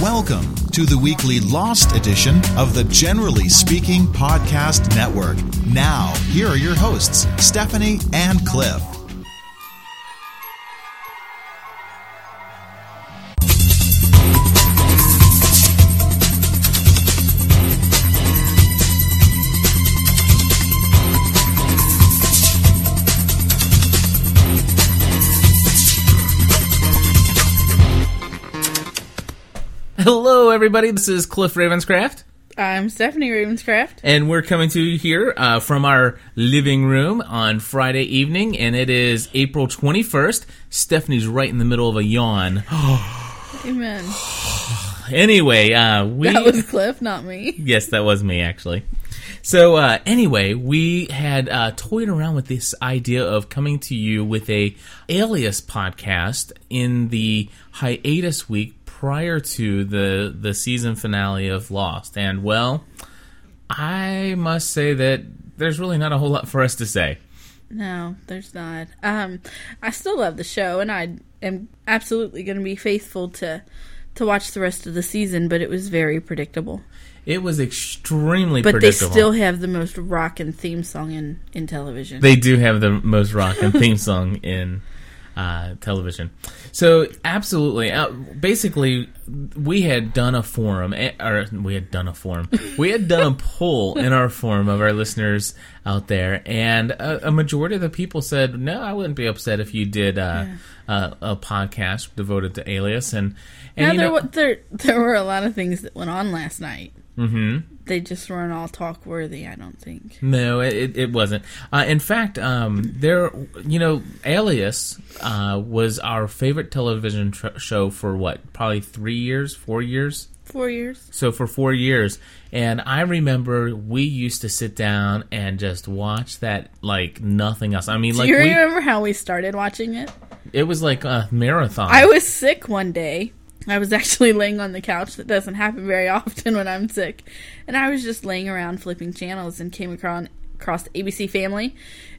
Welcome to the weekly Lost edition of the Generally Speaking Podcast Network. Now, here are your hosts, Stephanie and Cliff. Everybody. This is Cliff Ravenscraft, I'm Stephanie Ravenscraft. and we're coming to you here uh, from our living room on Friday evening, and it is April 21st. Stephanie's right in the middle of a yawn. Amen. Anyway, uh, we That was Cliff, not me. yes, that was me actually. So uh, anyway, we had uh, toyed around with this idea of coming to you with a Alias podcast in the hiatus week prior to the the season finale of Lost, and well, I must say that there's really not a whole lot for us to say. No, there's not. Um, I still love the show, and I am absolutely going to be faithful to to watch the rest of the season. But it was very predictable. It was extremely But predictable. they still have the most rockin' theme song in in television. They do have the most rockin' theme song in uh, television. So absolutely, uh, basically, we had done a forum, eh, or we had done a forum. We had done a poll in our forum of our listeners out there, and a, a majority of the people said, "No, I wouldn't be upset if you did uh, a, a podcast devoted to Alias." And and now there, know, wa- there there were a lot of things that went on last night. Mm-hmm. They just weren't all talk worthy. I don't think. No, it, it wasn't. Uh, in fact, um, there, you know, Alias uh, was our favorite television tr- show for what, probably three years, four years. Four years. So for four years, and I remember we used to sit down and just watch that like nothing else. I mean, Do like you we, remember how we started watching it? it was like a marathon. I was sick one day. I was actually laying on the couch. That doesn't happen very often when I'm sick. And I was just laying around flipping channels and came across, across ABC Family.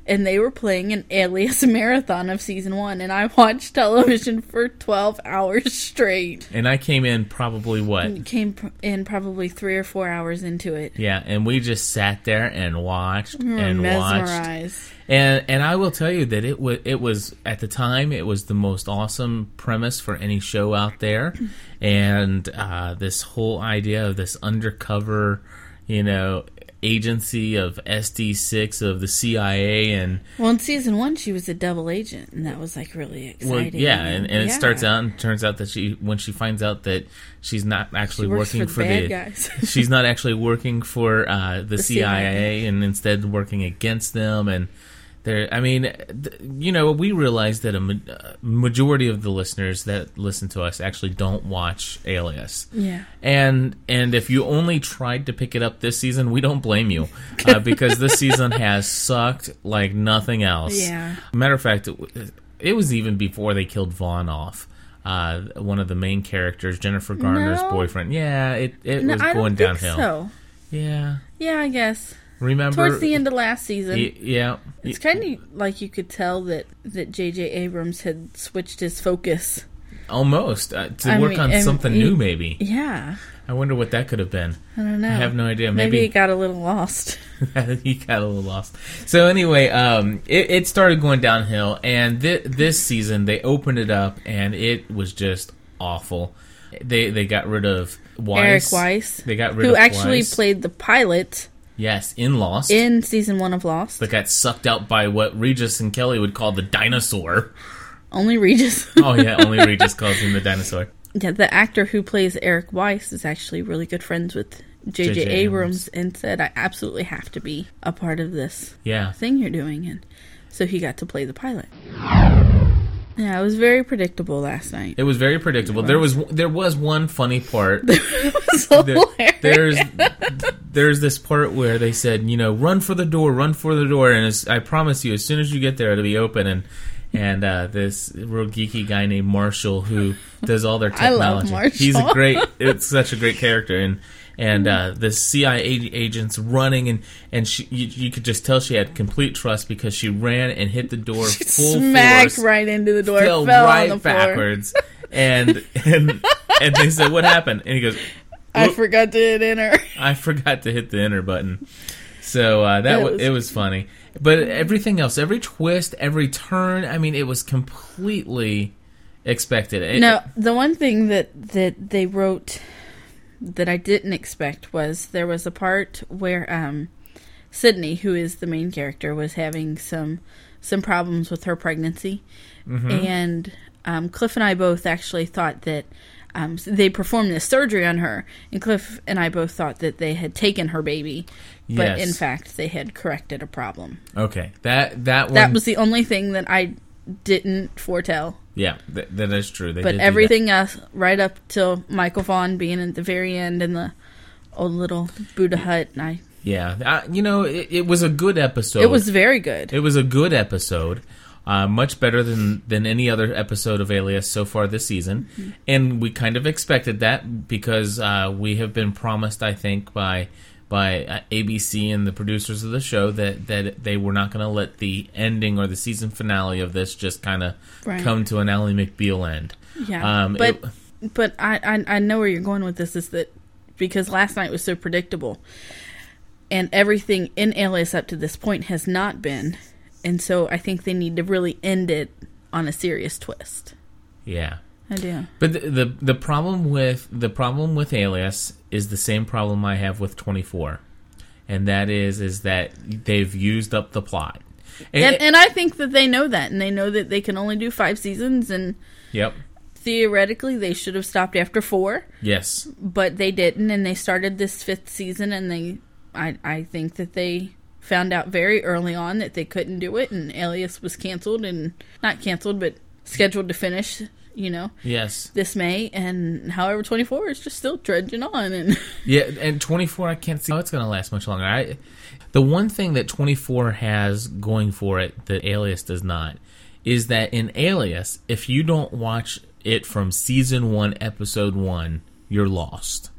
And they were playing an Alias marathon of season one. And I watched television for 12 hours straight. and I came in probably what Came in probably three or four hours into it. Yeah, and we just sat there and watched We and watched. And and I will tell you that it was it was at the time it was the most awesome premise for any show out there, and uh, this whole idea of this undercover, you know, agency of SD six of the CIA and Well, in season one, she was a double agent. And that was like really well, exciting. yeah, and, and it Yeah. starts out and turns out that she when she finds out that she's not actually working for for, the the she's not actually working for uh, the, CIA, CIA. and instead working against them and there I mean th- you know we realize that a ma- uh, majority of the listeners that listen to us actually don't watch Alias Yeah. and and if you only tried to pick it up this season we don't blame you uh, because this season has sucked like nothing else Yeah. matter of fact it, it was even before they killed Vaughn off uh, one of the main characters, Jennifer Garner's No. boyfriend. Yeah, it, it No, was I going downhill. so. Yeah. Yeah, I guess. Remember Towards the end of last season, Y- yeah. it's kind of like you could tell that that J.J. Abrams had switched his focus. almost uh, to I work mean, on something he- new maybe. Yeah, I wonder what that could have been. I don't know. I have no idea. Maybe, Maybe, it got a little lost. he got a little lost. So anyway, um, it, it started going downhill, and thi- this season they opened it up, and it was just awful. They they got rid of Weiss. Eric Weiss, They got rid who of who actually Weiss. played the pilot Yes, in Lost. in season one of Lost. That got sucked out by what Regis and Kelly would call the dinosaur. Only Regis. Oh yeah, only Regis calls him the dinosaur. yeah, the actor who plays Eric Weiss is actually really good friends with J.J. Abrams, and said, "I absolutely have to be a part of this Yeah, thing you're doing," and so he got to play the pilot. Yeah, it was very predictable last night. it was very predictable. There was there was one funny part. There- there's there's this part where they said, you know, run for the door, run for the door, and as, I promise you, as soon as you get there, it'll be open. And and uh, this real geeky guy named Marshall who does all their I love technology. He's a great. It's such a great character, and and uh, the CIA agents running, and and she, you, you could just tell she had complete trust because she ran and hit the door full Smacked force, right into the door, fell, fell, right on the floor. backwards, and and and they said, "What happened?" And he goes, I forgot to hit enter. I forgot to hit the enter button." So uh, that That was it was funny, but everything else, every twist, every turn, I mean, it was completely expected. It- No, the one thing that that they wrote that I didn't expect was there was a part where um Sydney, who is the main character, was having some some problems with her pregnancy, Mm-hmm. and um, Cliff and I both actually thought that um, they performed this surgery on her, and Cliff and I both thought that they had taken her baby, but in fact they had corrected a problem. Okay, that that one, That was the only thing that I didn't foretell. yeah, th- that is true. They But everything else, right up till Michael Vaughn being at the very end in the old little Buddha hut, and I, yeah, I, you know, it, it was a good episode. it was very good. It was a good episode, uh, much better than than any other episode of Alias so far this season, Mm-hmm. and we kind of expected that because uh, we have been promised, I think, by by uh, ABC and the producers of the show that that they were not going to let the ending or the season finale of this just kind of Right. come to an Ally McBeal end. yeah, um, but it- but I, I I know where you're going with this. Is that because last night was so predictable, and everything in Alias up to this point has not been, and so I think they need to really end it on a serious twist. Yeah. I do. But the, the the problem with the problem with Alias is the same problem I have with 24, and that is is that they've used up the plot. And and I think that they know that, and they know that they can only do five seasons, and yep, theoretically they should have stopped after four. yes, but they didn't and they started this fifth season and they I I think that they found out very early on that they couldn't do it and Alias was canceled and not canceled but scheduled to finish, you know, yes, this May and however 24 is just still trudging on and yeah. And 24, I can't see how it's going to last much longer. I the one thing that 24 has going for it that Alias does not is that in Alias, if you don't watch it from season one, episode one, you're lost.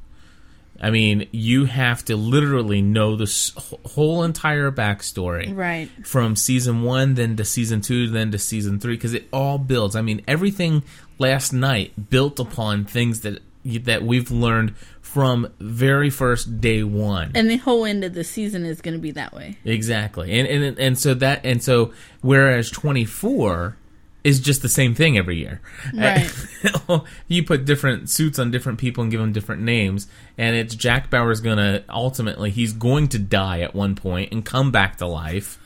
I mean, you have to literally know the whole entire backstory. right. From season one, then to season two, then to season three, because it all builds. I mean, everything last night built upon things that that we've learned from very first day one. And the whole end of the season is going to be that way. Exactly, and and and so that and so whereas twenty four is just the same thing every year. Right. you put different suits on different people and give them different names, and it's Jack Bauer's gonna ultimately he's going to die at one point and come back to life.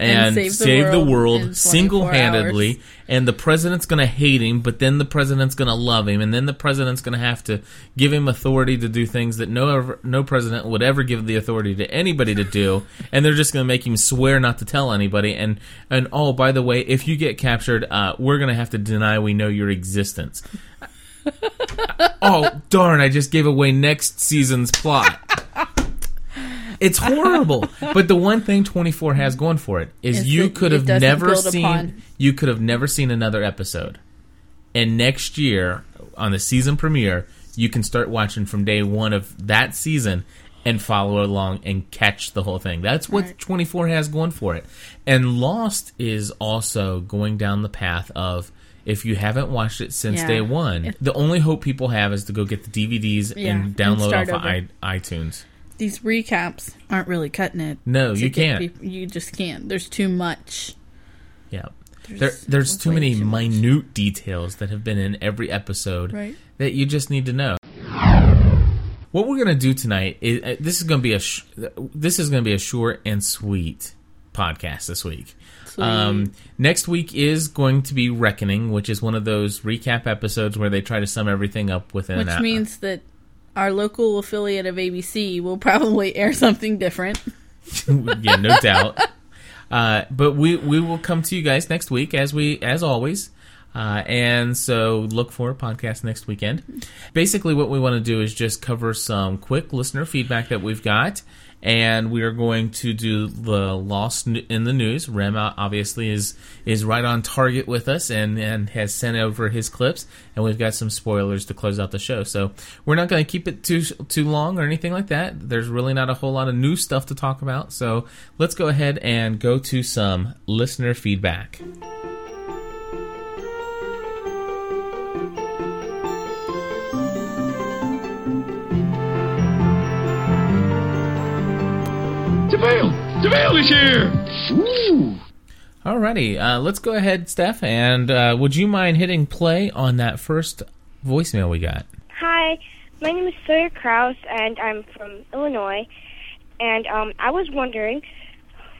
And, save save, the the world world, single handedly, and the president's going to hate him, but then the president's going to love him, and then the president's going to have to give him authority to do things that no ever, no president would ever give the authority to anybody to do, and they're just going to make him swear not to tell anybody. And and oh, by the way, if you get captured, uh, we're going to have to deny we know your existence. oh darn! I just gave away next season's plot. It's horrible. but the one thing 24 has going for it is you that could have never seen upon- you could have never seen another episode. And next year on the season premiere, you can start watching from day 1 of that season and follow along and catch the whole thing. That's what Right. 24 has going for it. And Lost is also going down the path of if you haven't watched it since Yeah. day 1, the only hope people have is to go get the DVDs Yeah, and and download start off of. I- iTunes. These recaps aren't really cutting it. No, you can't. peop- you just can't. There's too much. Yeah. There's There, there's too many too much. minute details that have been in every episode Right. that you just need to know. What we're gonna do tonight is uh, this is gonna be a sh- this is gonna be a short and sweet podcast this week. Um, next week is going to be Reckoning, which is one of those recap episodes where they try to sum everything up within Which means that our local affiliate of ABC will probably air something different. yeah, no doubt. Uh, but we we will come to you guys next week as we as always. Uh, and so look for a podcast next weekend. Basically, what we want to do is just cover some quick listener feedback that we've got, and we are going to do the lost in the news. Rem uh, obviously is is right on target with us and and has sent over his clips, and we've got some spoilers to close out the show. So we're not going to keep it too too long or anything like that. There's really not a whole lot of new stuff to talk about. So let's go ahead and go to some listener feedback. DeVille is here! Ooh! Alrighty, uh, let's go ahead, Steph, and uh, would you mind hitting play on that first voicemail we got? Hi, my name is Sawyer Kraus, and I'm from Illinois. And um, I was wondering,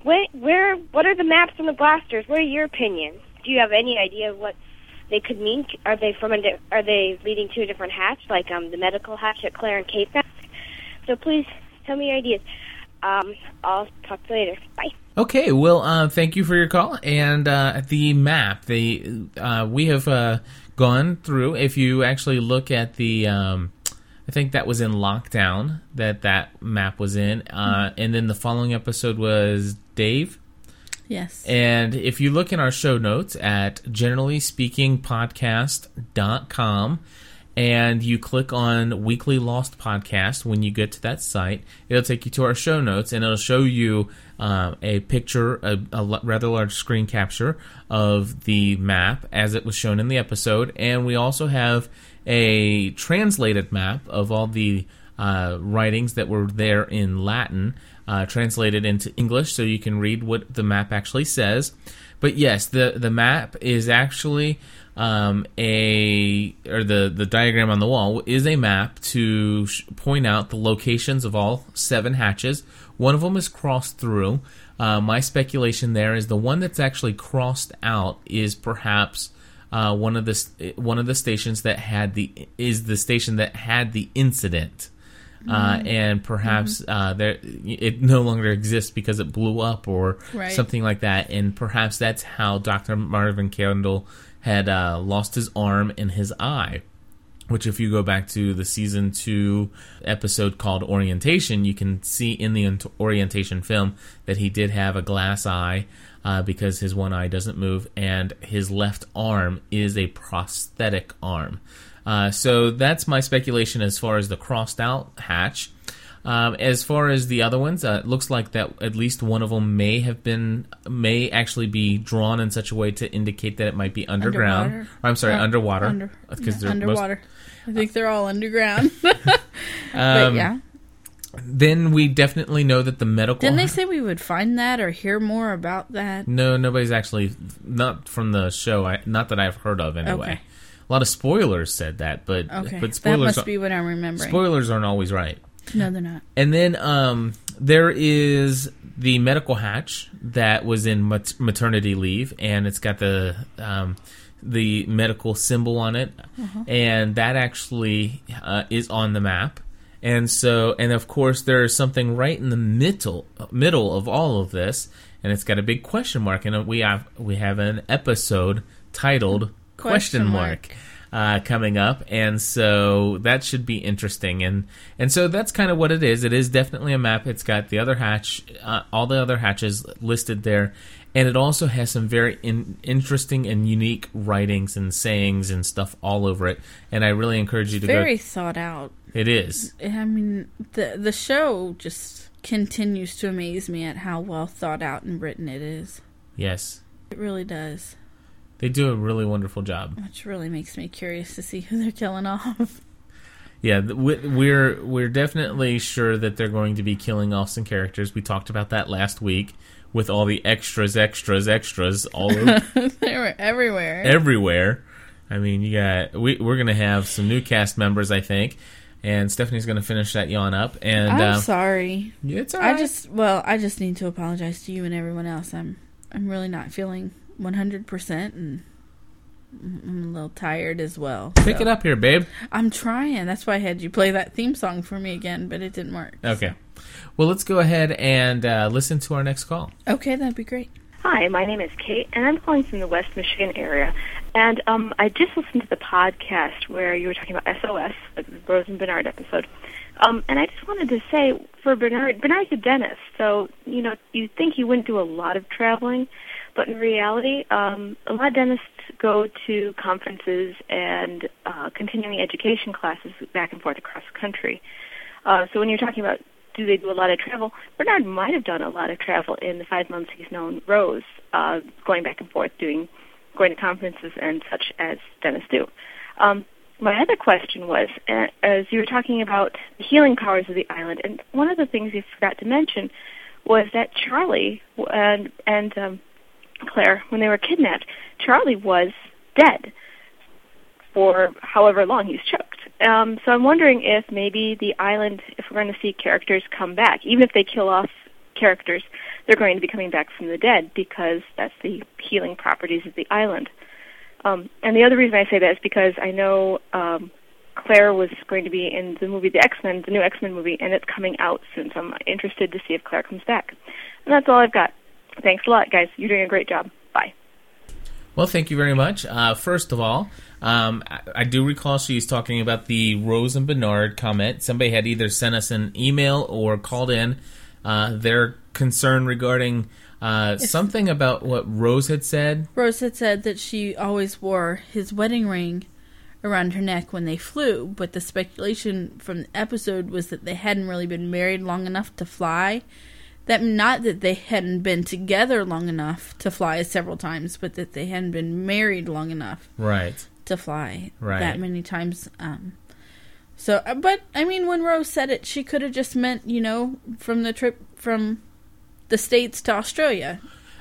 where, where, what are the maps on the blast doors? What are your opinions? Do you have any idea what they could mean? Are they from a, di- are they leading to a different hatch, like um, the medical hatch at Claire and Kate So please tell me your ideas. Um, I'll talk to you later. Bye. Okay, well, uh, thank you for your call. And uh, the map, the uh, we have uh, gone through. If you actually look at the, um, I think that was in lockdown that that map was in, uh, and then the following episode was Dave. Yes. And if you look in our show notes at generallyspeakingpodcast.com and you click on Weekly Lost Podcast, when you get to that site, it'll take you to our show notes and it'll show you uh, a picture, a, rather large screen capture of the map as it was shown in the episode. And we also have a translated map of all the uh, writings that were there in Latin, uh, translated into English, so you can read what the map actually says. But yes, the the map is actually um, a or the the diagram on the wall is a map to sh- point out the locations of all seven hatches. One of them is crossed through. Uh, my speculation there is the one that's actually crossed out is perhaps uh, one of the one of the stations that had the is the station that had the incident. Uh, and perhaps uh, there it no longer exists because it blew up or Right. something like that. And perhaps that's how Dr. Marvin Candle had uh, lost his arm and his eye. Which, if you go back to the season two episode called Orientation, you can see in the orientation film that he did have a glass eye uh, because his one eye doesn't move, and his left arm is a prosthetic arm. Uh, so that's my speculation as far as the crossed out hatch. Um, as far as the other ones, uh, it looks like that at least one of them may have been may actually be drawn in such a way to indicate that it might be underground. Underwater. Or, I'm sorry, Uh, underwater. Under, because yeah, they're most- underwater. I think they're all underground. Um, but yeah. Then we definitely know that the medical. Didn't they say we would find that or hear more about that? No, nobody's actually not from the show. I, not that I've heard of anyway. Okay. A lot of spoilers said that, but Okay. but that spoilers must be what I'm remembering. spoilers aren't always right. no, they're not. And then um, there is the medical hatch that was in mat- maternity leave, and it's got the um, the medical symbol on it, and that actually uh, is on the map. And so, and of course, there is something right in the middle middle of all of this, and it's got a big question mark. And we have we have an episode titled Question question mark. uh, coming up, and so that should be interesting. And and so that's kind of what it is. It is definitely a map. It's got the other hatch, uh, all the other hatches listed there, and it also has some very in, interesting and unique writings and sayings and stuff all over it. And I really encourage you to Very go. thought out. It is. I mean, the the show just continues to amaze me at how well thought out and written it is. Yes, It really does, they do a really wonderful job. which really makes me curious to see who they're killing off. Yeah, we- we're we're definitely sure that they're going to be killing off some characters. We talked about that last week with all the extras, extras, extras all over they were everywhere. everywhere. I mean, you got we we're gonna have some new cast members, I think, and Stephanie's gonna finish that yawn up. And I'm uh, sorry. it's all I just well, I just need to apologize to you and everyone else. I'm I'm really not feeling 100% and I'm a little tired as well. pick so. it up here, babe. I'm trying. That's why I had you play that theme song for me again, but it didn't work. Okay. Well, let's go ahead and uh, listen to our next call. Okay, that'd be great. Hi, my name is Kate, and I'm calling from the West Michigan area. And um, I just listened to the podcast where you were talking about SOS, the Rose and Bernard episode. Um, and I just wanted to say, for Bernard, Bernard's a dentist, so you know you think he wouldn't do a lot of traveling, but in reality, um, a lot of dentists go to conferences and uh, continuing education classes back and forth across the country. Uh, so when you're talking about do they do a lot of travel, Bernard might have done a lot of travel in the five months he's known Rose, uh, going back and forth, doing, going to conferences and such as dentists do. Um, my other question was, uh, as you were talking about the healing powers of the island, and one of the things you forgot to mention was that Charlie and and um, Claire, when they were kidnapped, Charlie was dead for however long he's choked. Um, so I'm wondering if maybe the island, if we're going to see characters come back, even if they kill off characters, they're going to be coming back from the dead because that's the healing properties of the island. Um, and the other reason I say that is because I know um, Claire was going to be in the movie The X Men, the new X Men movie, and it's coming out soon. So I'm interested to see if Claire comes back. And that's all I've got. Thanks a lot, guys. You're doing a great job. Bye. Well, thank you very much. Uh, first of all, um, I, I do recall she's talking about the Rose and Bernard comment. Somebody had either sent us an email or called in uh, their concern regarding uh, something about what Rose had said. Rose had said that she always wore his wedding ring around her neck when they flew, but the speculation from the episode was that they hadn't really been married long enough to fly. That not that they hadn't been together long enough to fly several times, but that they hadn't been married long enough Right. to fly Right. that many times. Um, so, uh, but I mean, when Rose said it, she could have just meant you know from the trip from the states to Australia,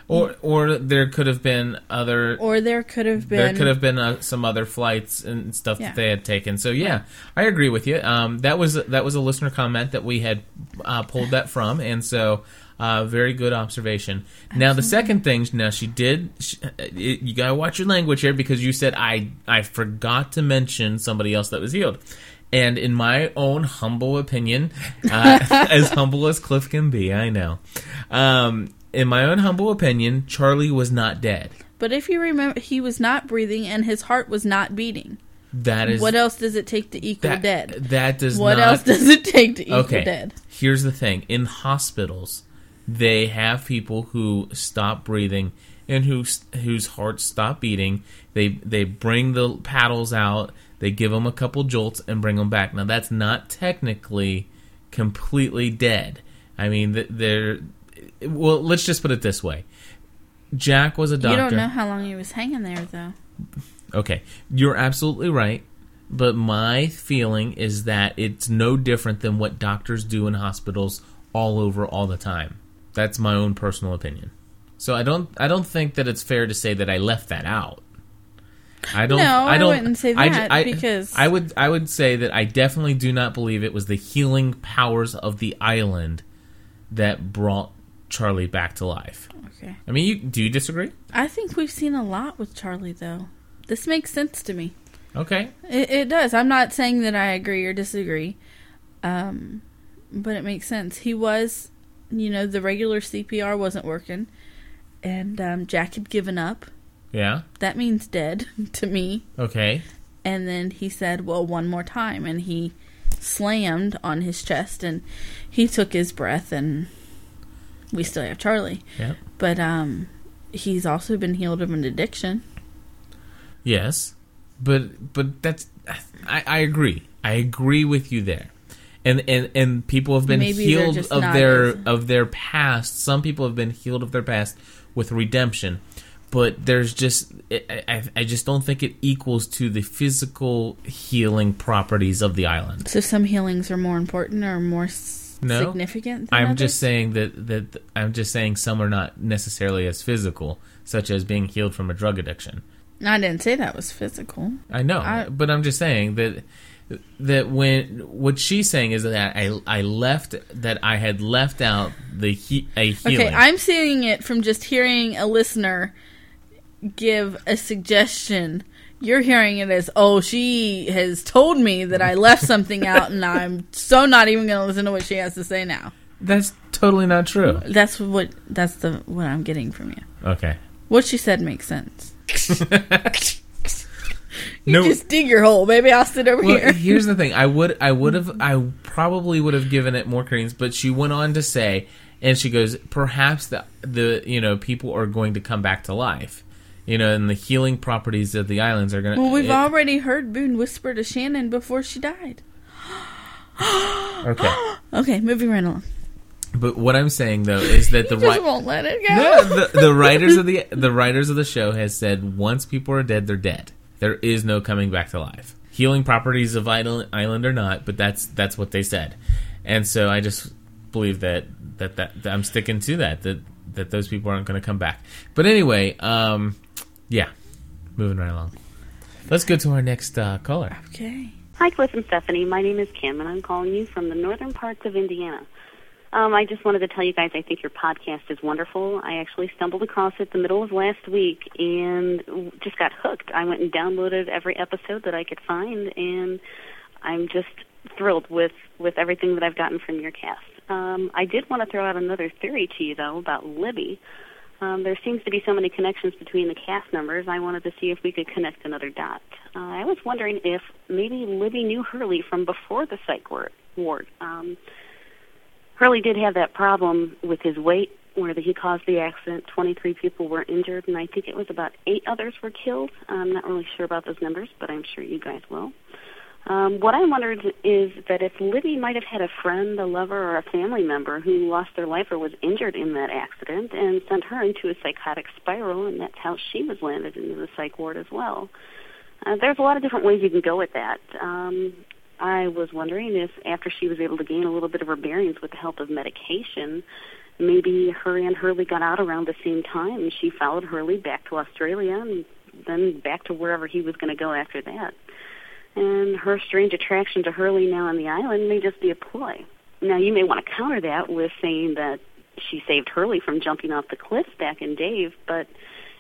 Or or there could have been other or there could have been there could have been uh, some other flights and stuff Yeah. that they had taken. So yeah, I agree with you. Um, that was that was a listener comment that we had uh, pulled that from, and so uh, very good observation. Now the second thing, now she did. She, it, you gotta watch your language here because you said I I forgot to mention somebody else that was healed. And in my own humble opinion, uh, as humble as Cliff can be, I know. Um, in my own humble opinion, Charlie was not dead. But if you remember, he was not breathing and his heart was not beating. That is What else does it take to equal that, dead? That does What not. else does it take to equal okay. dead? Here's the thing: in hospitals, they have people who stop breathing and whose whose hearts stop beating. They they bring the paddles out. They give them a couple jolts and bring them back. Now that's not technically completely dead. I mean, they're well. Let's just put it this way: Jack was a doctor. You don't know how long he was hanging there, though. Okay, you're absolutely right. But my feeling is that it's no different than what doctors do in hospitals all over all the time. That's my own personal opinion. So I don't I don't think that it's fair to say that I left that out. I don't. No, I don't, wouldn't say I- that, I- because- I would. I would say that I definitely do not believe it was the healing powers of the island that brought Charlie back to life. Okay. I mean, you, do you disagree? I think we've seen a lot with Charlie, though. This makes sense to me. Okay. It, it does. I'm not saying that I agree or disagree, um, but it makes sense. He was, you know, the regular CPR wasn't working, and um, Jack had given up. Yeah. That means dead to me. Okay. And then he said, "Well, one more time," and he slammed on his chest, and he took his breath, and we still have Charlie. Yeah. But um, he's also been healed of an addiction. Yes, but but that's I, I agree. I agree with you there. And and and people have been Maybe healed of their as- of their past. Some people have been healed of their past with redemption. But there's just I, I, just don't think it equals to the physical healing properties of the island. So some healings are more important or more No. significant. I'm others? just saying that that I'm just saying some are not necessarily as physical, such as being healed from a drug addiction. I didn't say that was physical. I know, I- but I'm just saying that that when what she's saying is that I I left that I had left out the he, a healing. Okay, I'm seeing it from just hearing a listener give a suggestion. You're hearing it as, oh, she has told me that I left something out, and I'm so not even going to listen to what she has to say now. That's totally not true. That's what that's the what I'm getting from you. Okay. What she said makes sense. You No. just dig your hole, baby. I'll sit over Well, here. here's the thing. I would I would have I probably would have given it more credence, but she went on to say, and she goes, perhaps the the you know people are going to come back to life. You know, and the healing properties of the islands are going to. Well, we've already heard Boone whisper to Shannon before she died. Okay. Okay, moving right along. But what I'm saying though is that the Just right won't let it go. no, the, the writers of the the writers of the show has said once people are dead, they're dead. There is no coming back to life. Healing properties of island, island or not, but that's that's what they said. And so I just believe that that, that that I'm sticking to that that that those people aren't going to come back. But anyway, um, yeah, moving right along. Let's go to our next uh, caller. Okay. Hi, Cliff and Stephanie. My name is Kim, and I'm calling you from the northern parts of Indiana. Um, I just wanted to tell you guys I think your podcast is wonderful. I actually stumbled across it the middle of last week and just got hooked. I went and downloaded every episode that I could find, and I'm just thrilled with with everything that I've gotten from your cast. Um, I did want to throw out another theory to you though about Libby. Um, there seems to be so many connections between the cast members. I wanted to see if we could connect another dot. Uh, I was wondering if maybe Libby knew Hurley from before the psych ward. Um, Hurley did have that problem with his weight, where he caused the accident. 23 people were injured, and I think it was about eight others were killed. I'm not really sure about those numbers, but I'm sure you guys will. Um, what I wondered is that if Libby might have had a friend, a lover, or a family member who lost their life or was injured in that accident and sent her into a psychotic spiral, and that's how she was landed into the psych ward as well. Uh, there's a lot of different ways you can go with that. Um, I was wondering if after she was able to gain a little bit of her bearings with the help of medication, maybe her and Hurley got out around the same time and she followed Hurley back to Australia and then back to wherever he was going to go after that. And her strange attraction to Hurley now on the island may just be a ploy. Now, you may want to counter that with saying that she saved Hurley from jumping off the cliffs back in Dave, but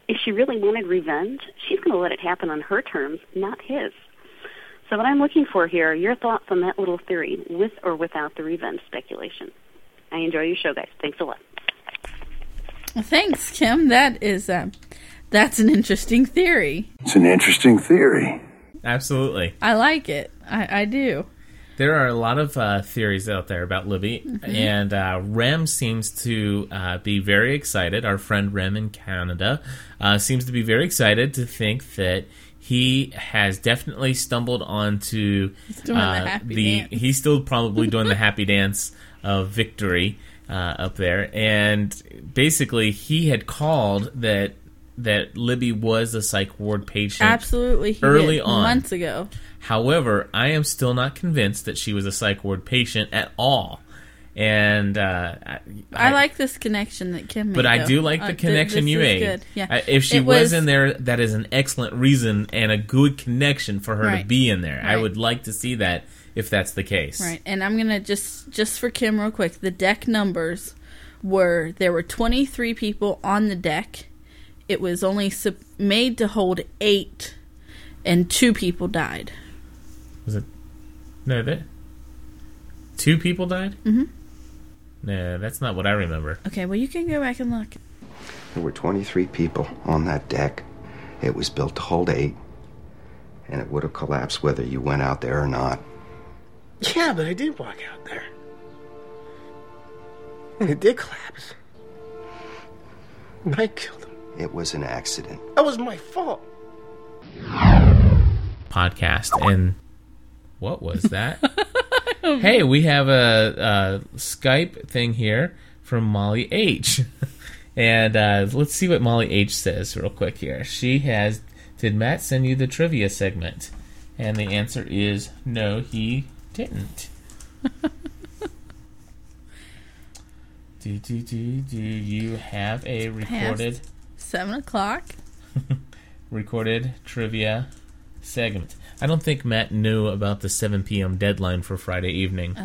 if she really wanted revenge, she's going to let it happen on her terms, not his. So what I'm looking for here are your thoughts on that little theory, with or without the revenge speculation. I enjoy your show, guys. Thanks a lot. Well, thanks, Kim. That is uh, that's an interesting theory. It's an interesting theory. Absolutely. I like it. I, I do. There are a lot of uh, theories out there about Libby, Mm-hmm. and uh, Rem seems to uh, be very excited. Our friend Rem in Canada uh, seems to be very excited to think that he has definitely stumbled onto the uh, the. He's still probably doing the happy dance of victory uh, up there, and basically he had called that that Libby was a psych ward patient Absolutely. He Early on. months ago. However, I am still not convinced that she was a psych ward patient at all. And uh, I, I, like this connection that Kim made. but I though. do like Uh, the th- connection this you made. Good. Yeah. Uh, if she It was, in there, that is an excellent reason and a good connection for her to be in there. I would like to see that if that's the case. Right, and I'm gonna just just for Kim real quick. The deck numbers were there were 23 people on the deck. It was only sup- made to hold eight, and two people died. Was it? No, that two people died. Mm-hmm. No, that's not what I remember. Okay, well you can go back and look. There were 23 people on that deck. It was built to hold eight, and it would have collapsed whether you went out there or not. Yeah, but I did walk out there. And it did collapse. And I killed him. It was an accident. That was my fault. podcast and what was that? Hey we have a, a skype thing here from molly h. And uh, let's see what molly h says real quick here. She has did matt send you the trivia segment? And the answer is no he didn't. Do, do, do, do you have a recorded Seven o'clock. recorded trivia segment. I don't think Matt knew about the 7 p.m. deadline for Friday evening.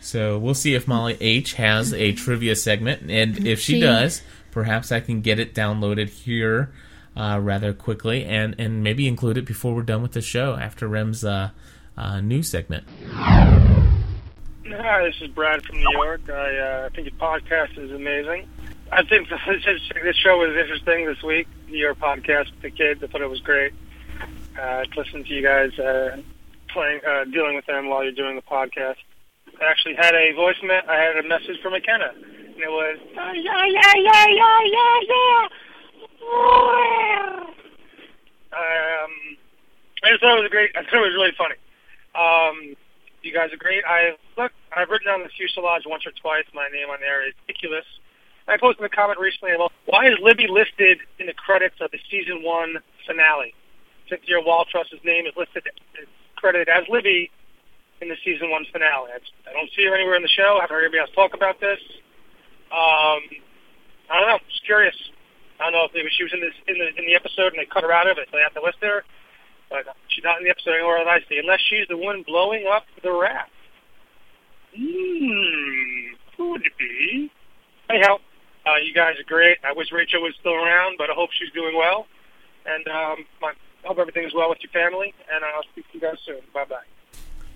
so we'll see if Molly H has a trivia segment, and if she, She- does, perhaps I can get it downloaded here uh, rather quickly, and and maybe include it before we're done with the show after Rem's uh, uh, news segment. Hi, this is Brad from New York. I uh, think your podcast is amazing. I think this, show was interesting this week. Your podcast the kids, I thought it was great. Uh, to to you guys uh, playing, uh, dealing with them while you're doing the podcast. I actually had a voice me- I had a message from McKenna, and it was yeah yeah yeah yeah yeah yeah. Um, I just thought it was great. I thought it was really funny. Um, you guys are great. I look. I've written down the fuselage once or twice. My name on there is ridiculous. I posted a comment recently about why is Libby listed in the credits of the season one finale? Cynthia Watros's name is listed is credited as Libby in the season one finale. I, I don't see her anywhere in the show. I haven't heard anybody else talk about this. Um, I don't know. Just curious. I don't know if maybe she was in this in the in the episode and they cut her out of it, so they have to list her. But she's not in the episode anywhere that I see, unless she's the one blowing up the raft. Hmm, could be. Anyhow, uh, you guys are great. I wish Rachel was still around, but I hope she's doing well. And um, I hope everything's well with your family. And I'll speak to you guys soon. Bye bye.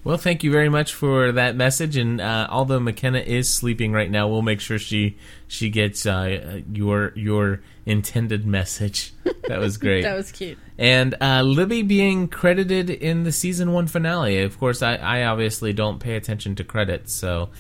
Well, thank you very much for that message. And uh, although McKenna is sleeping right now, we'll make sure she she gets uh, your your intended message. That was great. that was cute. And uh, Libby being credited in the season one finale. Of course, I, I obviously don't pay attention to credits, so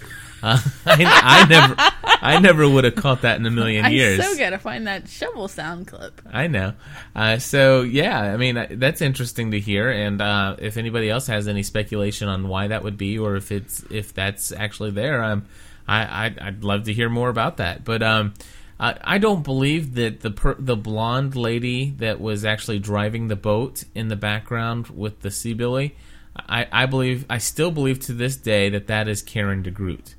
uh, I, I never I never would have caught that in a million years. I so gotta find that shovel sound clip. I know. Uh, so yeah, I mean uh, that's interesting to hear. And uh, if anybody else has any speculation on why that would be, or if it's if that's actually there, I'm I I'd, I'd love to hear more about that. But um, I, I don't believe that the per, the blonde lady that was actually driving the boat in the background with the sea billy. I, I believe I still believe to this day that that is Karen DeGroot.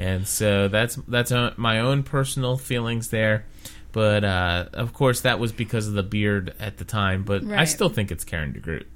And so that's that's uh, my own personal feelings there, but uh, of course that was because of the beard at the time. But I still think it's Karen DeGroot,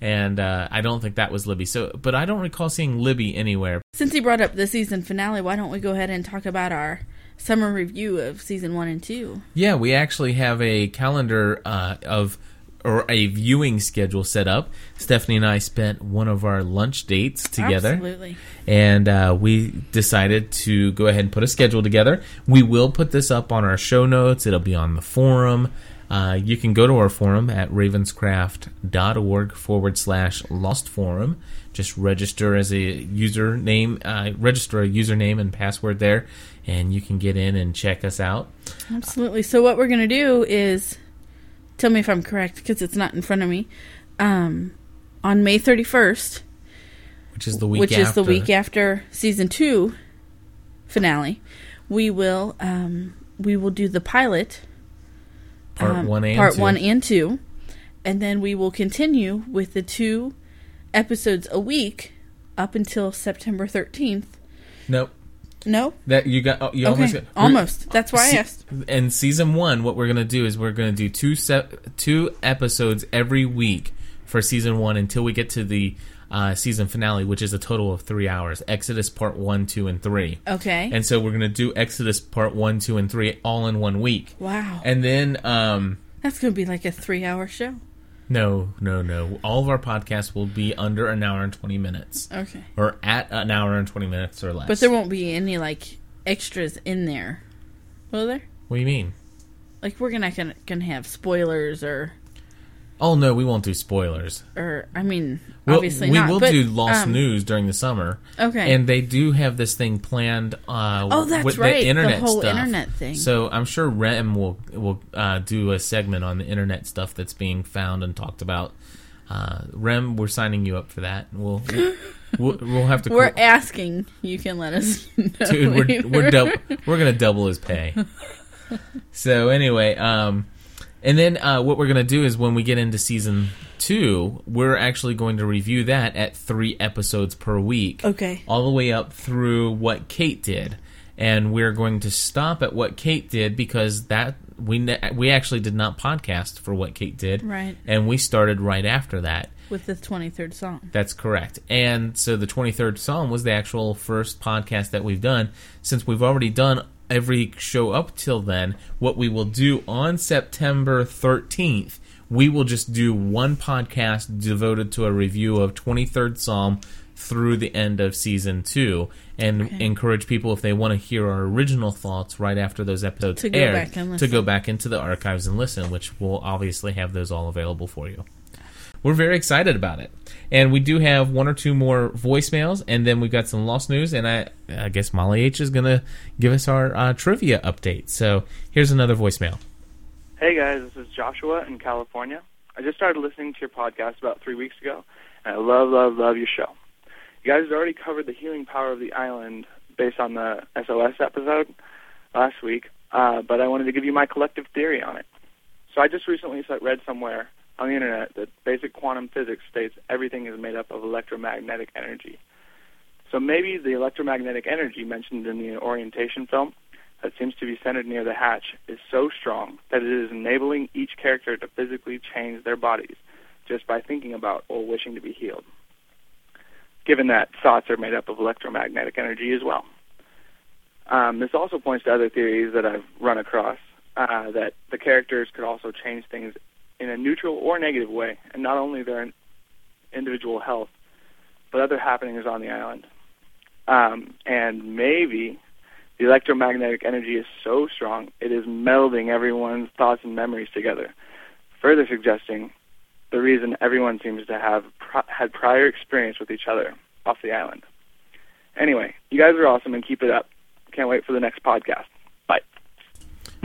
and uh, I don't think that was Libby. So, but I don't recall seeing Libby anywhere. Since he brought up the season finale, why don't we go ahead and talk about our summer review of season one and two? Yeah, we actually have a calendar uh, of or a viewing schedule set up. Stephanie and I spent one of our lunch dates together. Absolutely. And uh, we decided to go ahead and put a schedule together. We will put this up on our show notes. It'll be on the forum. Uh, you can go to our forum at ravenscraft.org forward slash lost forum. Just register as a username, uh, register a username and password there, and you can get in and check us out. Absolutely. So what we're gonna do is, tell me if I'm correct because it's not in front of me. Um, on May 31st, Which is the week which is the week after season two finale, we will um, we will do the pilot Part um, one and part two. one and two, and then we will continue with the two episodes a week up until September 13th. Nope. No, That you got. oh, You Okay, almost got, almost. That's why I asked. In season one, what we're gonna do is we're gonna do two se- two episodes every week for season one until we get to the uh, season finale, which is a total of three hours. Exodus part one, two, and three. Okay. And so we're gonna do Exodus part one, two, and three all in one week. Wow. And then um, That's gonna be like a three-hour show. No, no, no. All of our podcasts will be under an hour and twenty minutes. Okay. Or at an hour and twenty minutes or less. But there won't be any like extras in there, will there? What do you mean? Like we're gonna gonna, gonna have spoilers or Oh no, we won't do spoilers. or I mean We'll- obviously we not. will but, do lost um, news during the summer. Okay. and they do have this thing planned. Uh, Oh, that's with right, The the internet whole stuff. internet thing. So I'm sure Rem will will uh, do a segment on the internet stuff that's being found and talked about. Uh, Rem, we're signing you up for that. We'll we'll, we'll have to. We're asking. You can let us know. Dude, we're we're, we're gonna double his pay. so anyway, um, and then uh, what we're gonna do is when we get into season two, we're actually going to review that at three episodes per week. Okay. all the way up through what Kate did, and we're going to stop at what Kate did because that we ne- we actually did not podcast for what Kate did, Right. And we started right after that. with the twenty third Psalm. That's correct. And so the 23rd Psalm was the actual first podcast that we've done. Since we've already done every show up till then, what we will do on September 13th, we will just do one podcast devoted to a review of 23rd Psalm through the end of season two and Okay. encourage people if they want to hear our original thoughts right after those episodes To go aired back and to go back into the archives and listen which will obviously have those all available for you we're very excited about it. And we do have one or two more voicemails, and then we've got some lost news. And I, I guess Molly H is going to give us our uh, trivia update. So here's another voicemail. Hey guys, this is Joshua in California. I just started listening to your podcast about three weeks ago, and I love, love, love your show. You guys already covered the healing power of the island based on the SOS episode last week, uh, but I wanted to give you my collective theory on it. So I just recently read somewhere on the internet that basic quantum physics states everything is made up of electromagnetic energy. So maybe the electromagnetic energy mentioned in the orientation film that seems to be centered near the hatch is so strong that it is enabling each character to physically change their bodies just by thinking about or wishing to be healed. Given that thoughts are made up of electromagnetic energy as well. Um, this also points to other theories that I've run across uh, that the characters could also change things in a neutral or negative way, and not only their individual health, but other happenings on the island. Um, and maybe the electromagnetic energy is so strong it is melding everyone's thoughts and memories together, further suggesting the reason everyone seems to have had prior experience with each other off the island. Anyway, you guys are awesome and keep it up. Can't wait for the next podcast.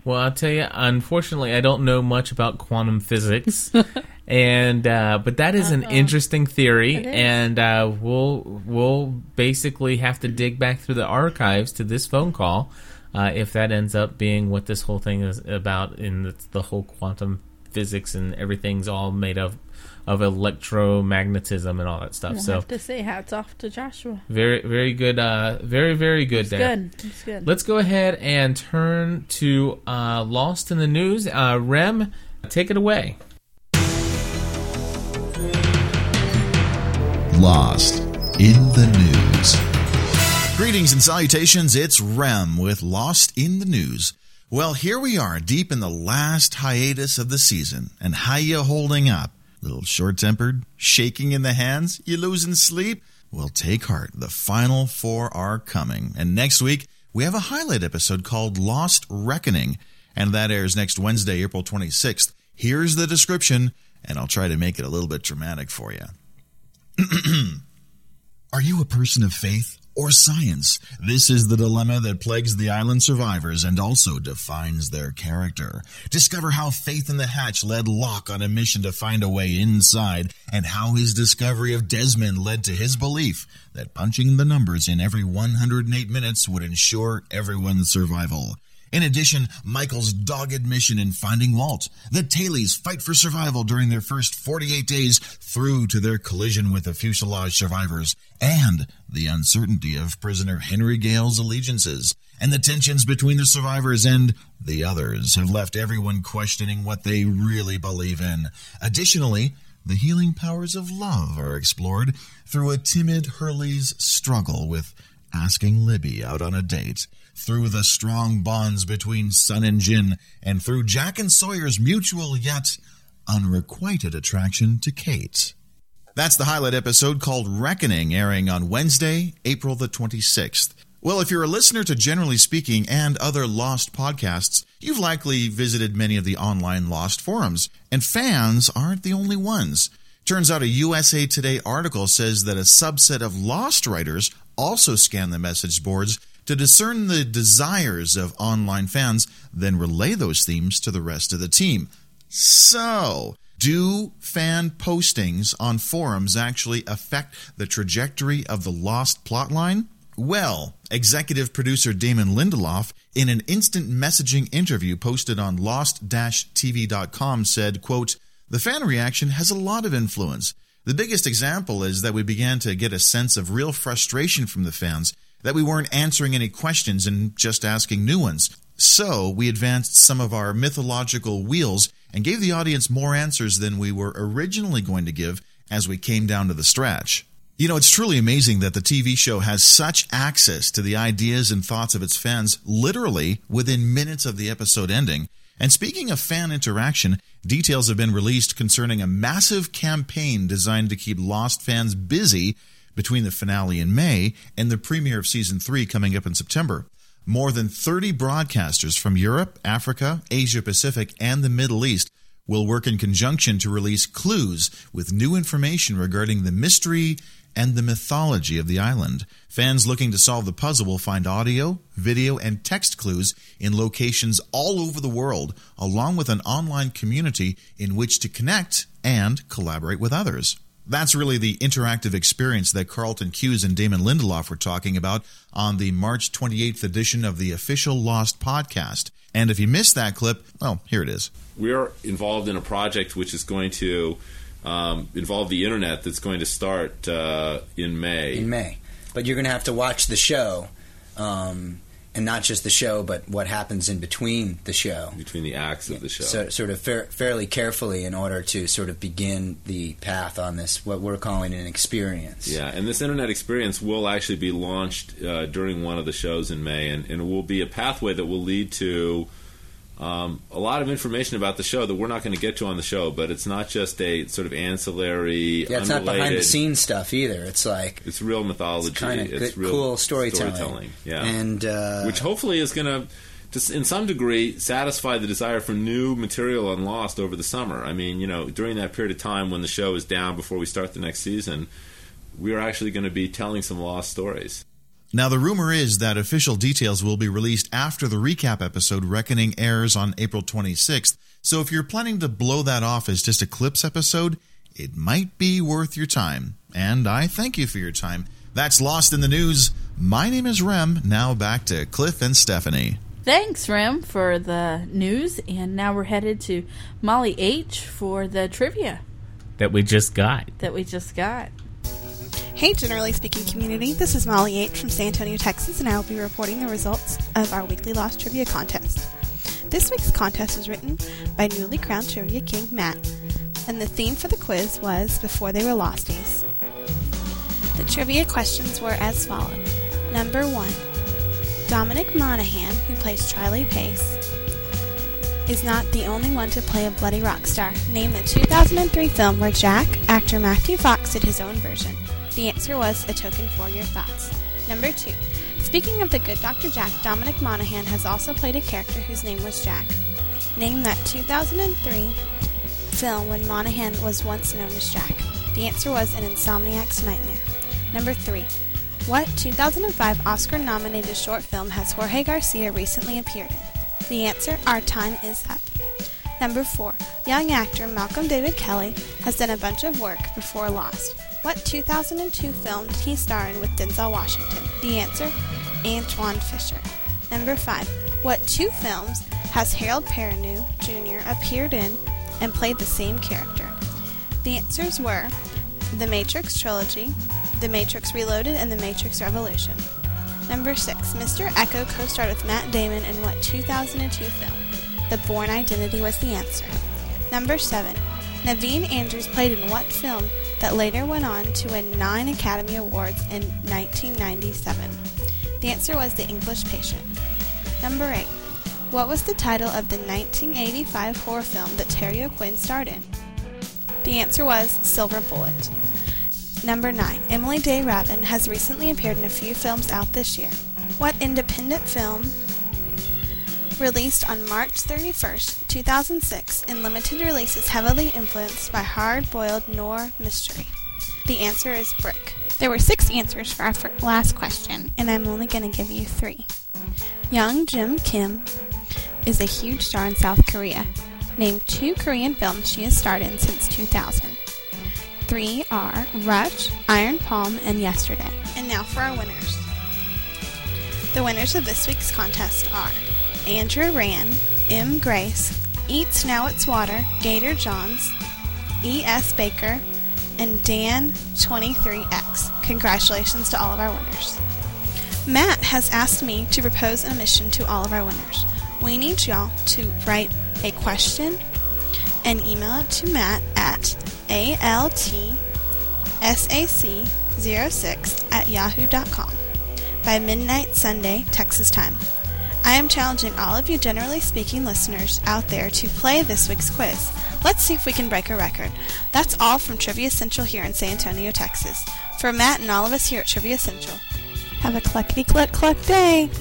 Well, I'll tell you. Unfortunately, I don't know much about quantum physics, and uh, but that is an Uh-oh. interesting theory, and uh, we'll we'll basically have to dig back through the archives to this phone call uh, if that ends up being what this whole thing is about in the, the whole quantum physics and everything's all made of of electromagnetism and all that stuff. We'll so have to say hats off to Joshua. very, very good. Uh, very, very good It's there. good. It's good. Let's go ahead and turn to uh, Lost in the News. Uh, Rem, take it away. Lost in the News. Greetings and salutations. It's Rem with Lost in the News. Well, here we are, deep in the last hiatus of the season. And how you holding up? Little short-tempered, shaking in the hands, you losing sleep? Well, take heart. The final four are coming. And next week, we have a highlight episode called Lost Reckoning. And that airs next Wednesday, April 26th. Here's the description, and I'll try to make it a little bit dramatic for you. Are you a person of faith or science? This is the dilemma that plagues the island survivors and also defines their character. Discover how faith in the hatch led Locke on a mission to find a way inside, and how his discovery of Desmond led to his belief that punching the numbers in every 108 minutes would ensure everyone's survival. In addition, Michael's dogged mission in finding Walt, the Tailies fight for survival during their first 48 days through to their collision with the fuselage survivors, and the uncertainty of prisoner Henry Gale's allegiances, and the tensions between the survivors and the others have left everyone questioning what they really believe in. Additionally, the healing powers of love are explored through a timid Hurley's struggle with asking Libby out on a date, through the strong bonds between Sun and Jin, and through Jack and Sawyer's mutual yet unrequited attraction to Kate. That's the highlight episode called Reckoning, airing on Wednesday, April the 26th. Well, if you're a listener to Generally Speaking and other Lost podcasts, you've likely visited many of the online Lost forums, and fans aren't the only ones. Turns out a USA Today article says that a subset of Lost writers also scan the message boards to discern the desires of online fans, then relay those themes to the rest of the team. So, do fan postings on forums actually affect the trajectory of the Lost plotline? Well, executive producer Damon Lindelof, in an instant messaging interview posted on lost-tv.com, said, quote, The fan reaction has a lot of influence. The biggest example is that we began to get a sense of real frustration from the fans, that we weren't answering any questions and just asking new ones. So, we advanced some of our mythological wheels and gave the audience more answers than we were originally going to give as we came down to the stretch. You know, it's truly amazing that the TV show has such access to the ideas and thoughts of its fans literally within minutes of the episode ending. And speaking of fan interaction, details have been released concerning a massive campaign designed to keep Lost fans busy between the finale in May and the premiere of season 3 coming up in September. More than 30 broadcasters from Europe, Africa, Asia Pacific, and the Middle East will work in conjunction to release clues with new information regarding the mystery and the mythology of the island. Fans looking to solve the puzzle will find audio, video, and text clues in locations all over the world, along with an online community in which to connect and collaborate with others. That's really the interactive experience that Carlton Cuse and Damon Lindelof were talking about on the March 28th edition of the official Lost podcast. And if you missed that clip, well, here it is. We're involved in a project which is going to um, involve the internet that's going to start uh, in May. in May. But you're going to have to watch the show, um, and not just the show, but what happens in between the show. Between the acts of the show. So, sort of fair, fairly carefully in order to sort of begin the path on this, what we're calling an experience. Yeah, and this internet experience will actually be launched uh, during one of the shows in May, and, and it will be a pathway that will lead to um, a lot of information about the show that we're not going to get to on the show. But it's not just a sort of ancillary, Yeah, it's not behind the scenes stuff either. It's like It's real mythology. It's It's good- real cool storytelling. Yeah, And, uh, which hopefully is going to, in some degree, satisfy the desire for new material on Lost over the summer. I mean, you know, during that period of time when the show is down before we start the next season, we are actually going to be telling some Lost stories. Now, the rumor is that official details will be released after the recap episode Reckoning airs on April 26th. So if you're planning to blow that off as just a clips episode, it might be worth your time. And I thank you for your time. That's Lost in the News. My name is Rem. Now back to Cliff and Stephanie. Thanks, Rem, for the news. And now we're headed to Molly H for the trivia that we just got. that we just got. Hey, generally speaking community, this is Molly H from San Antonio, Texas, and I will be reporting the results of our weekly Lost Trivia contest. This week's contest was written by newly crowned Trivia King Matt, and the theme for the quiz was Before They Were Losties. The trivia questions were as follows Number one Dominic Monaghan, who plays Charlie Pace, is not the only one to play a bloody rock star. Name the 2003 film where Jack, actor Matthew Fox, did his own version. The answer was A Token for Your Thoughts. Number two. Speaking of the good Dr. Jack, Dominic Monaghan has also played a character whose name was Jack. Name that 2003 film when Monaghan was once known as Jack. The answer was An Insomniac's Nightmare. Number three. What 2005 Oscar nominated short film has Jorge Garcia recently appeared in? The answer, Our Time Is Up. Number 4. Young actor Malcolm David Kelley has done a bunch of work before Lost. What 2002 film did he star in with Denzel Washington? The answer, Antwone Fisher. Number 5. What two films has Harold Perrineau Jr. appeared in and played the same character? The answers were The Matrix Trilogy, The Matrix Reloaded, and The Matrix Revolution. Number 6. Mr. Eko co starred with Matt Damon in what 2002 film? The Bourne Identity was the answer. Number 7. Naveen Andrews played in what film that later went on to win 9 Academy Awards in 1997? The answer was The English Patient. Number 8. What was the title of the 1985 horror film that Terry O'Quinn starred in? The answer was Silver Bullet. Number 9. Emilie de Ravin has recently appeared in a few films out this year. What independent film released on March 31st, 2006, in limited releases heavily influenced by hard boiled noir mystery? The answer is Brick. There were six answers for our last question, and I'm only going to give you three. Yunjin Kim is a huge star in South Korea. Name two Korean films she has starred in since 2000. Three are Rush, Iron Palm, and Yesterday. And now for our winners. The winners of this week's contest are Andrew Rand, M. Grace, Eats Now It's Water, Gator Johns, E.S. Baker, and Dan23X. Congratulations to all of our winners. Matt has asked me to propose a mission to all of our winners. We need y'all to write a question and email it to Matt at altsac06 at yahoo.com by midnight Sunday, Texas time. I am challenging all of you generally speaking listeners out there to play this week's quiz. Let's see if we can break a record. That's all from Trivia Central here in San Antonio, Texas. For Matt and all of us here at Trivia Central, have a cluckety cluck cluck day.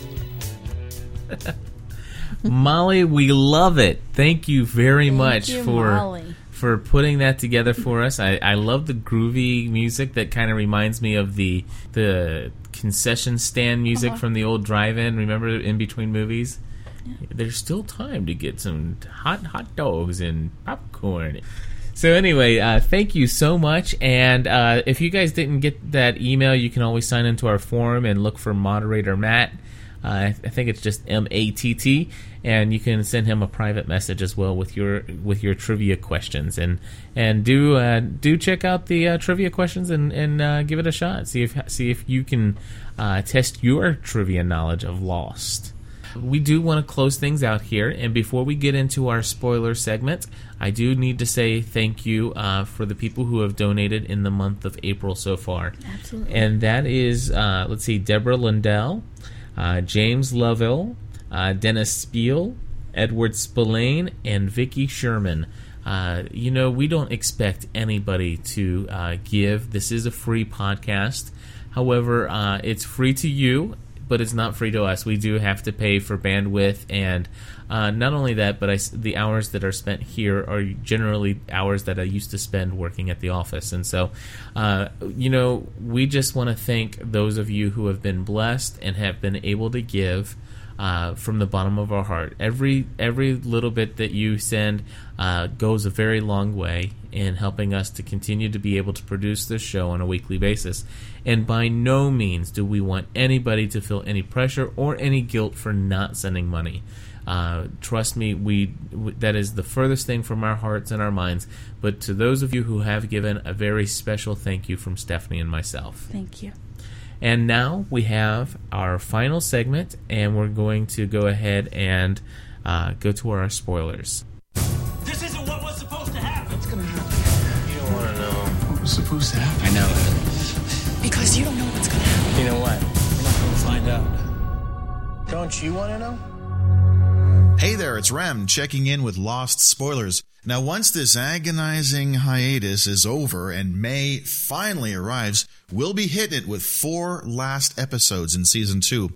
Molly, we love it. Thank you very much you, for Molly. for putting that together for us. I, I love the groovy music that kind of reminds me of the the concession stand music Uh-huh. from the old drive-in. Remember in between movies? There's still time to get some hot hot dogs and popcorn. So anyway, uh, thank you so much. And uh, if you guys didn't get that email, you can always sign into our forum and look for moderator Matt. Uh, I, I think it's just M A T T, and you can send him a private message as well with your with your trivia questions. And and do uh, do check out the uh, trivia questions and and uh, give it a shot. See if see if you can uh, test your trivia knowledge of Lost. We do want to close things out here, and before we get into our spoiler segment, I do need to say thank you uh, for the people who have donated in the month of April so far. Absolutely. And that is, uh, let's see, Deborah Lundell, uh, James Lovell, uh, Dennis Spiel, Edward Spillane, and Vicky Sherman. Uh, you know, we don't expect anybody to uh, give. This is a free podcast. However, uh, it's free to you, but it's not free to us. We do have to pay for bandwidth, and uh, not only that, but I the hours that are spent here are generally hours that I used to spend working at the office. And so, uh, you know, we just want to thank those of you who have been blessed and have been able to give uh, from the bottom of our heart. Every every little bit that you send uh, goes a very long way in helping us to continue to be able to produce this show on a weekly basis. And by no means do we want anybody to feel any pressure or any guilt for not sending money. Uh, trust me, we w- that is the furthest thing from our hearts and our minds. But to those of you who have given, a very special thank you from Stephanie and myself. Thank you. And now we have our final segment, and we're going to go ahead and uh, go to our spoilers. This isn't what was supposed to happen. It's gonna happen? You don't want to know what was supposed to happen. I know. Because you don't know what's gonna happen. You know what? We're not gonna find out. Don't you want to know? Hey there, it's Rem checking in with Lost Spoilers. Now, once this agonizing hiatus is over and May finally arrives, we'll be hitting it with four last episodes in season two.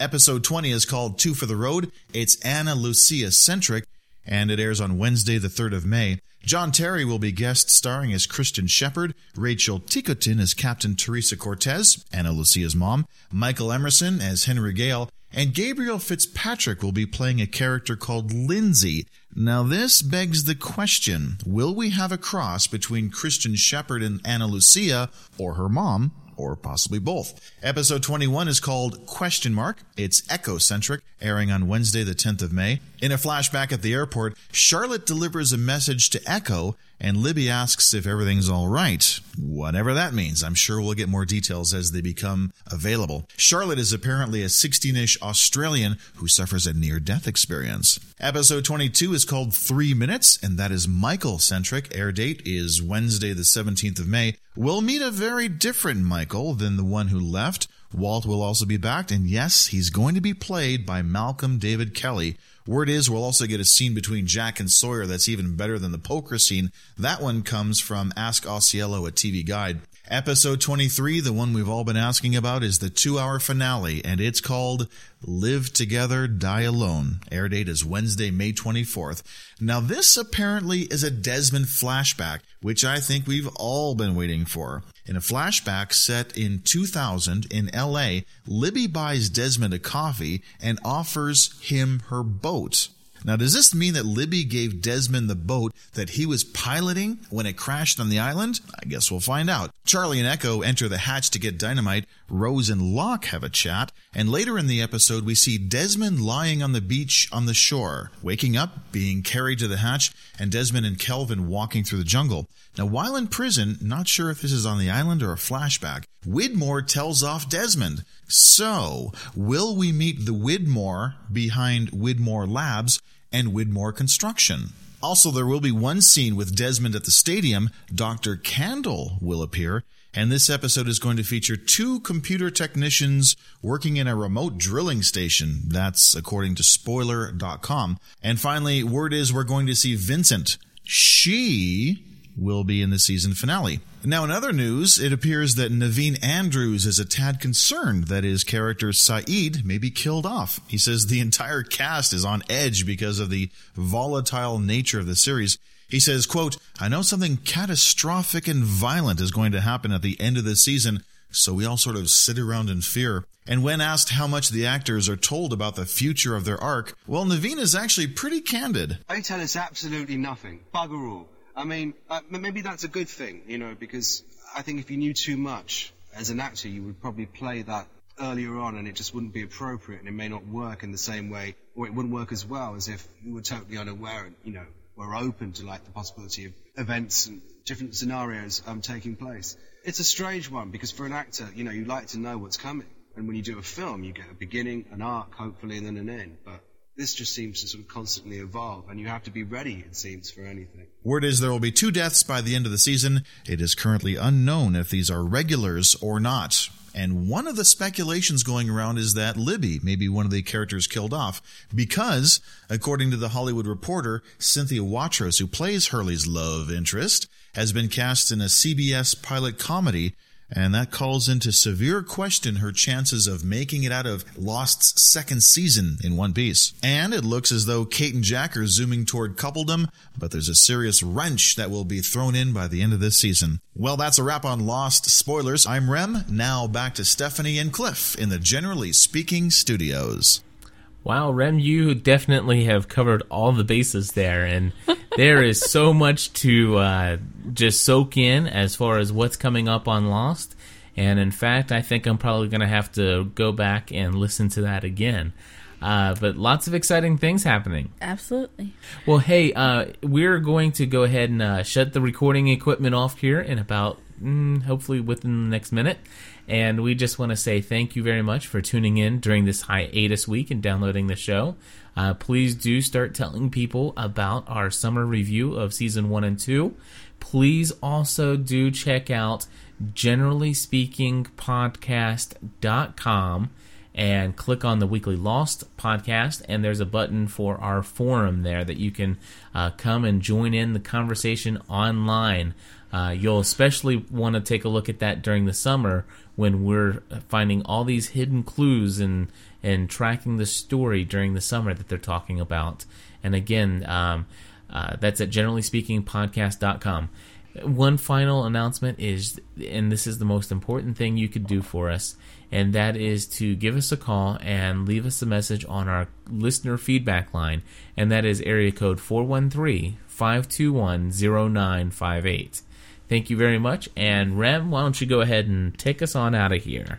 Episode 20 is called Two for the Road. It's Ana Lucia centric, and it airs on Wednesday, the 3rd of May. John Terry will be guest starring as Christian Shepard, Rachel Ticotin as Captain Teresa Cortez, Ana Lucia's mom, Michael Emerson as Henry Gale, and Gabriel Fitzpatrick will be playing a character called Lindsay. Now, this begs the question will we have a cross between Christian Shepard and Ana Lucia, or her mom, or possibly both. Episode 21 is called Question Mark. It's Eko-centric, airing on Wednesday the 10th of May. In a flashback at the airport, Charlotte delivers a message to Eko and Libby asks if everything's all right. Whatever that means. I'm sure we'll get more details as they become available. Charlotte is apparently a 16-ish Australian who suffers a near-death experience. Episode 22 is called 3 Minutes, and that is Michael-centric. Air date is Wednesday the 17th of May. We'll meet a very different Michael than the one who left. Walt will also be back, and yes, he's going to be played by Malcolm David Kelley. Word is we'll also get a scene between Jack and Sawyer that's even better than the poker scene. That one comes from Ask Ausiello, a TV guide. Episode 23, the one we've all been asking about, is the two hour finale, and it's called Live Together, Die Alone. Air date is Wednesday, May 24th. Now, this apparently is a Desmond flashback, which I think we've all been waiting for. In a flashback set in 2000 in LA, Libby buys Desmond a coffee and offers him her boat. Now, does this mean that Libby gave Desmond the boat that he was piloting when it crashed on the island? I guess we'll find out. Charlie and Eko enter the hatch to get dynamite. Rose and Locke have a chat. And later in the episode, we see Desmond lying on the beach on the shore, waking up, being carried to the hatch, and Desmond and Kelvin walking through the jungle. Now, while in prison, not sure if this is on the island or a flashback, Widmore tells off Desmond. So, will we meet the Widmore behind Widmore Labs and Widmore Construction? Also, there will be one scene with Desmond at the stadium. Dr. Candle will appear, and this episode is going to feature two computer technicians working in a remote drilling station. That's according to spoiler.com. And finally, word is we're going to see Vincent. She will be in the season finale. Now, in other news, it appears that Naveen Andrews is a tad concerned that his character Sayid may be killed off. He says the entire cast is on edge because of the volatile nature of the series. He says, quote, I know something catastrophic and violent is going to happen at the end of the season, so we all sort of sit around in fear. And when asked how much the actors are told about the future of their arc, well, Naveen is actually pretty candid. They tell us absolutely nothing. Bugger all. I mean, uh, maybe that's a good thing, you know, because I think if you knew too much as an actor, you would probably play that earlier on and it just wouldn't be appropriate and it may not work in the same way or it wouldn't work as well as if you were totally unaware and, you know, were open to like the possibility of events and different scenarios um, taking place. It's a strange one because for an actor, you know, you like to know what's coming. And when you do a film, you get a beginning, an arc, hopefully, and then an end. But this just seems to sort of constantly evolve, and you have to be ready, it seems, for anything. Word is there will be two deaths by the end of the season. It is currently unknown if these are regulars or not. And one of the speculations going around is that Libby may be one of the characters killed off because, according to the Hollywood Reporter, Cynthia Watros, who plays Hurley's love interest, has been cast in a CBS pilot comedy and that calls into severe question her chances of making it out of Lost's second season in one piece. And it looks as though Kate and Jack are zooming toward coupledom, but there's a serious wrench that will be thrown in by the end of this season. Well, that's a wrap on Lost spoilers. I'm Rem. Now back to Stephanie and Cliff in the Generally Speaking Studios. Wow, Rem, you definitely have covered all the bases there, and there is so much to uh, just soak in as far as what's coming up on Lost. And in fact, I think I'm probably going to have to go back and listen to that again. Uh, but lots of exciting things happening. Absolutely. Well, hey, uh, we're going to go ahead and uh, shut the recording equipment off here in about, mm, hopefully, within the next minute. And we just want to say thank you very much for tuning in during this hiatus week and downloading the show. Uh, please do start telling people about our summer review of season one and two. Please also do check out generally speaking podcast.com and click on the weekly lost podcast and there's a button for our forum there that you can uh, come and join in the conversation online uh, you'll especially want to take a look at that during the summer when we're finding all these hidden clues and and tracking the story during the summer that they're talking about. And again, um, uh, that's at generally speaking podcast.com. One final announcement is, and this is the most important thing you could do for us, and that is to give us a call and leave us a message on our listener feedback line, and that is area code 413 521 0958. Thank you very much. And Rem, why don't you go ahead and take us on out of here?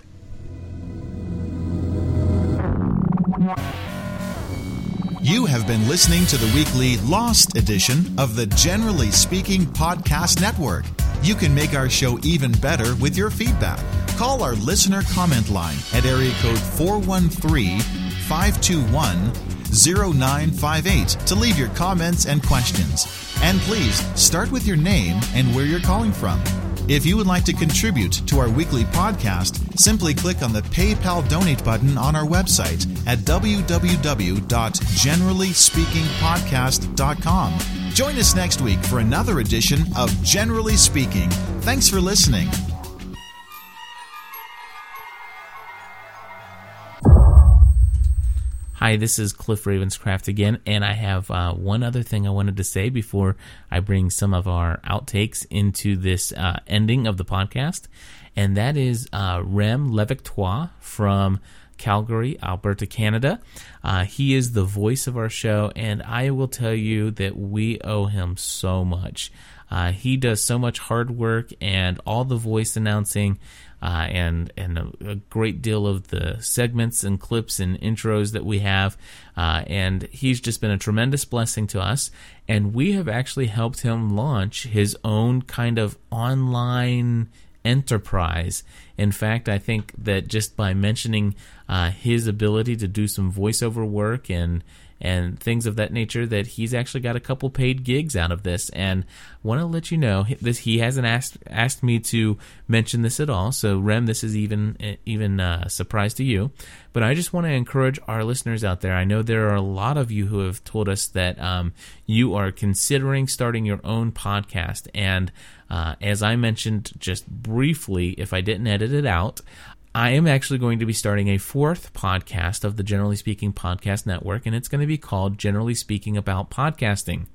You have been listening to the weekly Lost edition of the Generally Speaking Podcast Network. You can make our show even better with your feedback. Call our listener comment line at area code 413 521 0958 to leave your comments and questions. And please start with your name and where you're calling from. If you would like to contribute to our weekly podcast, simply click on the PayPal donate button on our website at www.generallyspeakingpodcast.com. Join us next week for another edition of Generally Speaking. Thanks for listening. Hi, this is Cliff Ravenscraft again, and I have uh, one other thing I wanted to say before I bring some of our outtakes into this uh, ending of the podcast, and that is uh, Rem Levictois from Calgary, Alberta, Canada. Uh, he is the voice of our show, and I will tell you that we owe him so much. Uh, he does so much hard work and all the voice announcing uh, and and a, a, great deal of the segments and clips and intros that we have. Uh, and he's just been a tremendous blessing to us. And we have actually helped him launch his own kind of online enterprise. In fact, I think that just by mentioning uh, his ability to do some voiceover work and and things of that nature that he's actually got a couple paid gigs out of this. And want to let you know this he hasn't asked asked me to mention this at all. So rem this is even even uh, surprise to you. But i just want to encourage our listeners out there. I know there are a lot of you who have told us that um, you are considering starting your own podcast. And uh, as i mentioned just briefly if i didn't edit it out I am actually going to be starting a fourth podcast of the Generally Speaking Podcast Network, and it's going to be called Generally Speaking About Podcasting.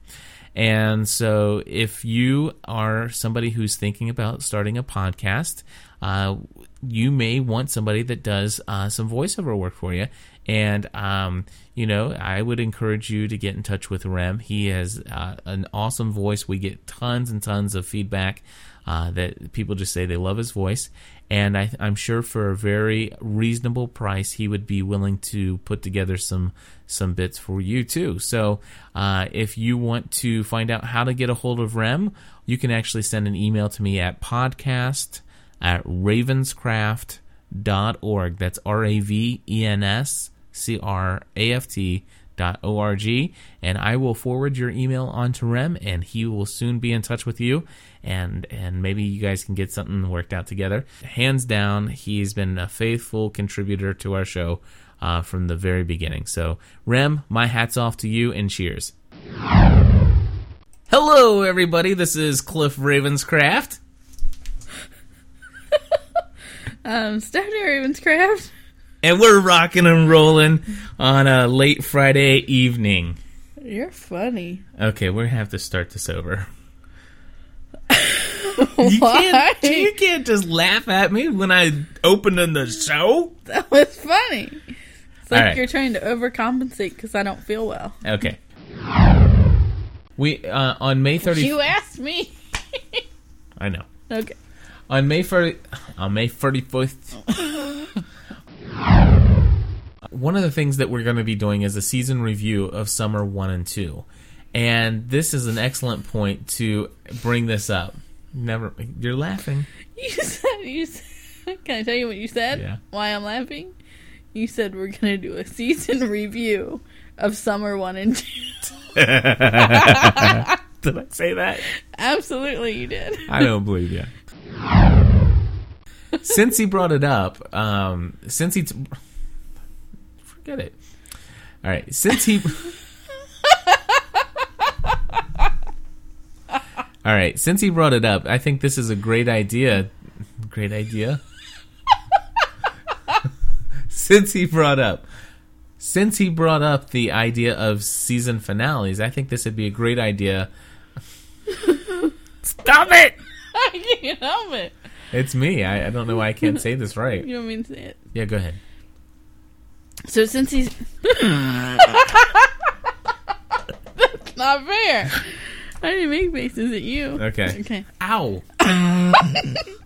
And so, if you are somebody who's thinking about starting a podcast, uh, you may want somebody that does uh, some voiceover work for you. And, um, you know, I would encourage you to get in touch with Rem. He has uh, an awesome voice. We get tons and tons of feedback uh, that people just say they love his voice. And I, I'm sure for a very reasonable price, he would be willing to put together some some bits for you too. So uh, if you want to find out how to get a hold of Rem, you can actually send an email to me at podcast at ravenscraft.org. That's R A V E N S C R A F T dot org and I will forward your email on to Rem and he will soon be in touch with you and and maybe you guys can get something worked out together. Hands down, he's been a faithful contributor to our show uh, from the very beginning. So Rem, my hats off to you and cheers. Hello everybody, this is Cliff Ravenscraft. Um, Stephanie Ravenscraft. And we're rocking and rolling on a late Friday evening. You're funny. Okay, we're gonna have to start this over. You can't, you can't just laugh at me when I open in the show. That was funny. It's like right. you're trying to overcompensate because I don't feel well. Okay. We uh, on May 30th. You asked me. I know. Okay. On May 30, on May 31st. one of the things that we're going to be doing is a season review of summer 1 and 2. And this is an excellent point to bring this up. Never you're laughing. You said you. Said, can I tell you what you said? Yeah. Why I'm laughing? You said we're gonna do a season review of summer one and two. Did I say that? Absolutely, you did. I don't believe you. since he brought it up, um, since he t- forget it. All right, since he. All right, since he brought it up, I think this is a great idea. Great idea. since he brought up, since he brought up the idea of season finales, I think this would be a great idea. Stop it! I can't help it. It's me. I, I don't know why I can't say this right. You want me to say it? Yeah, go ahead. So since he's That's not fair. I didn't make faces at you. Okay. Okay. Ow.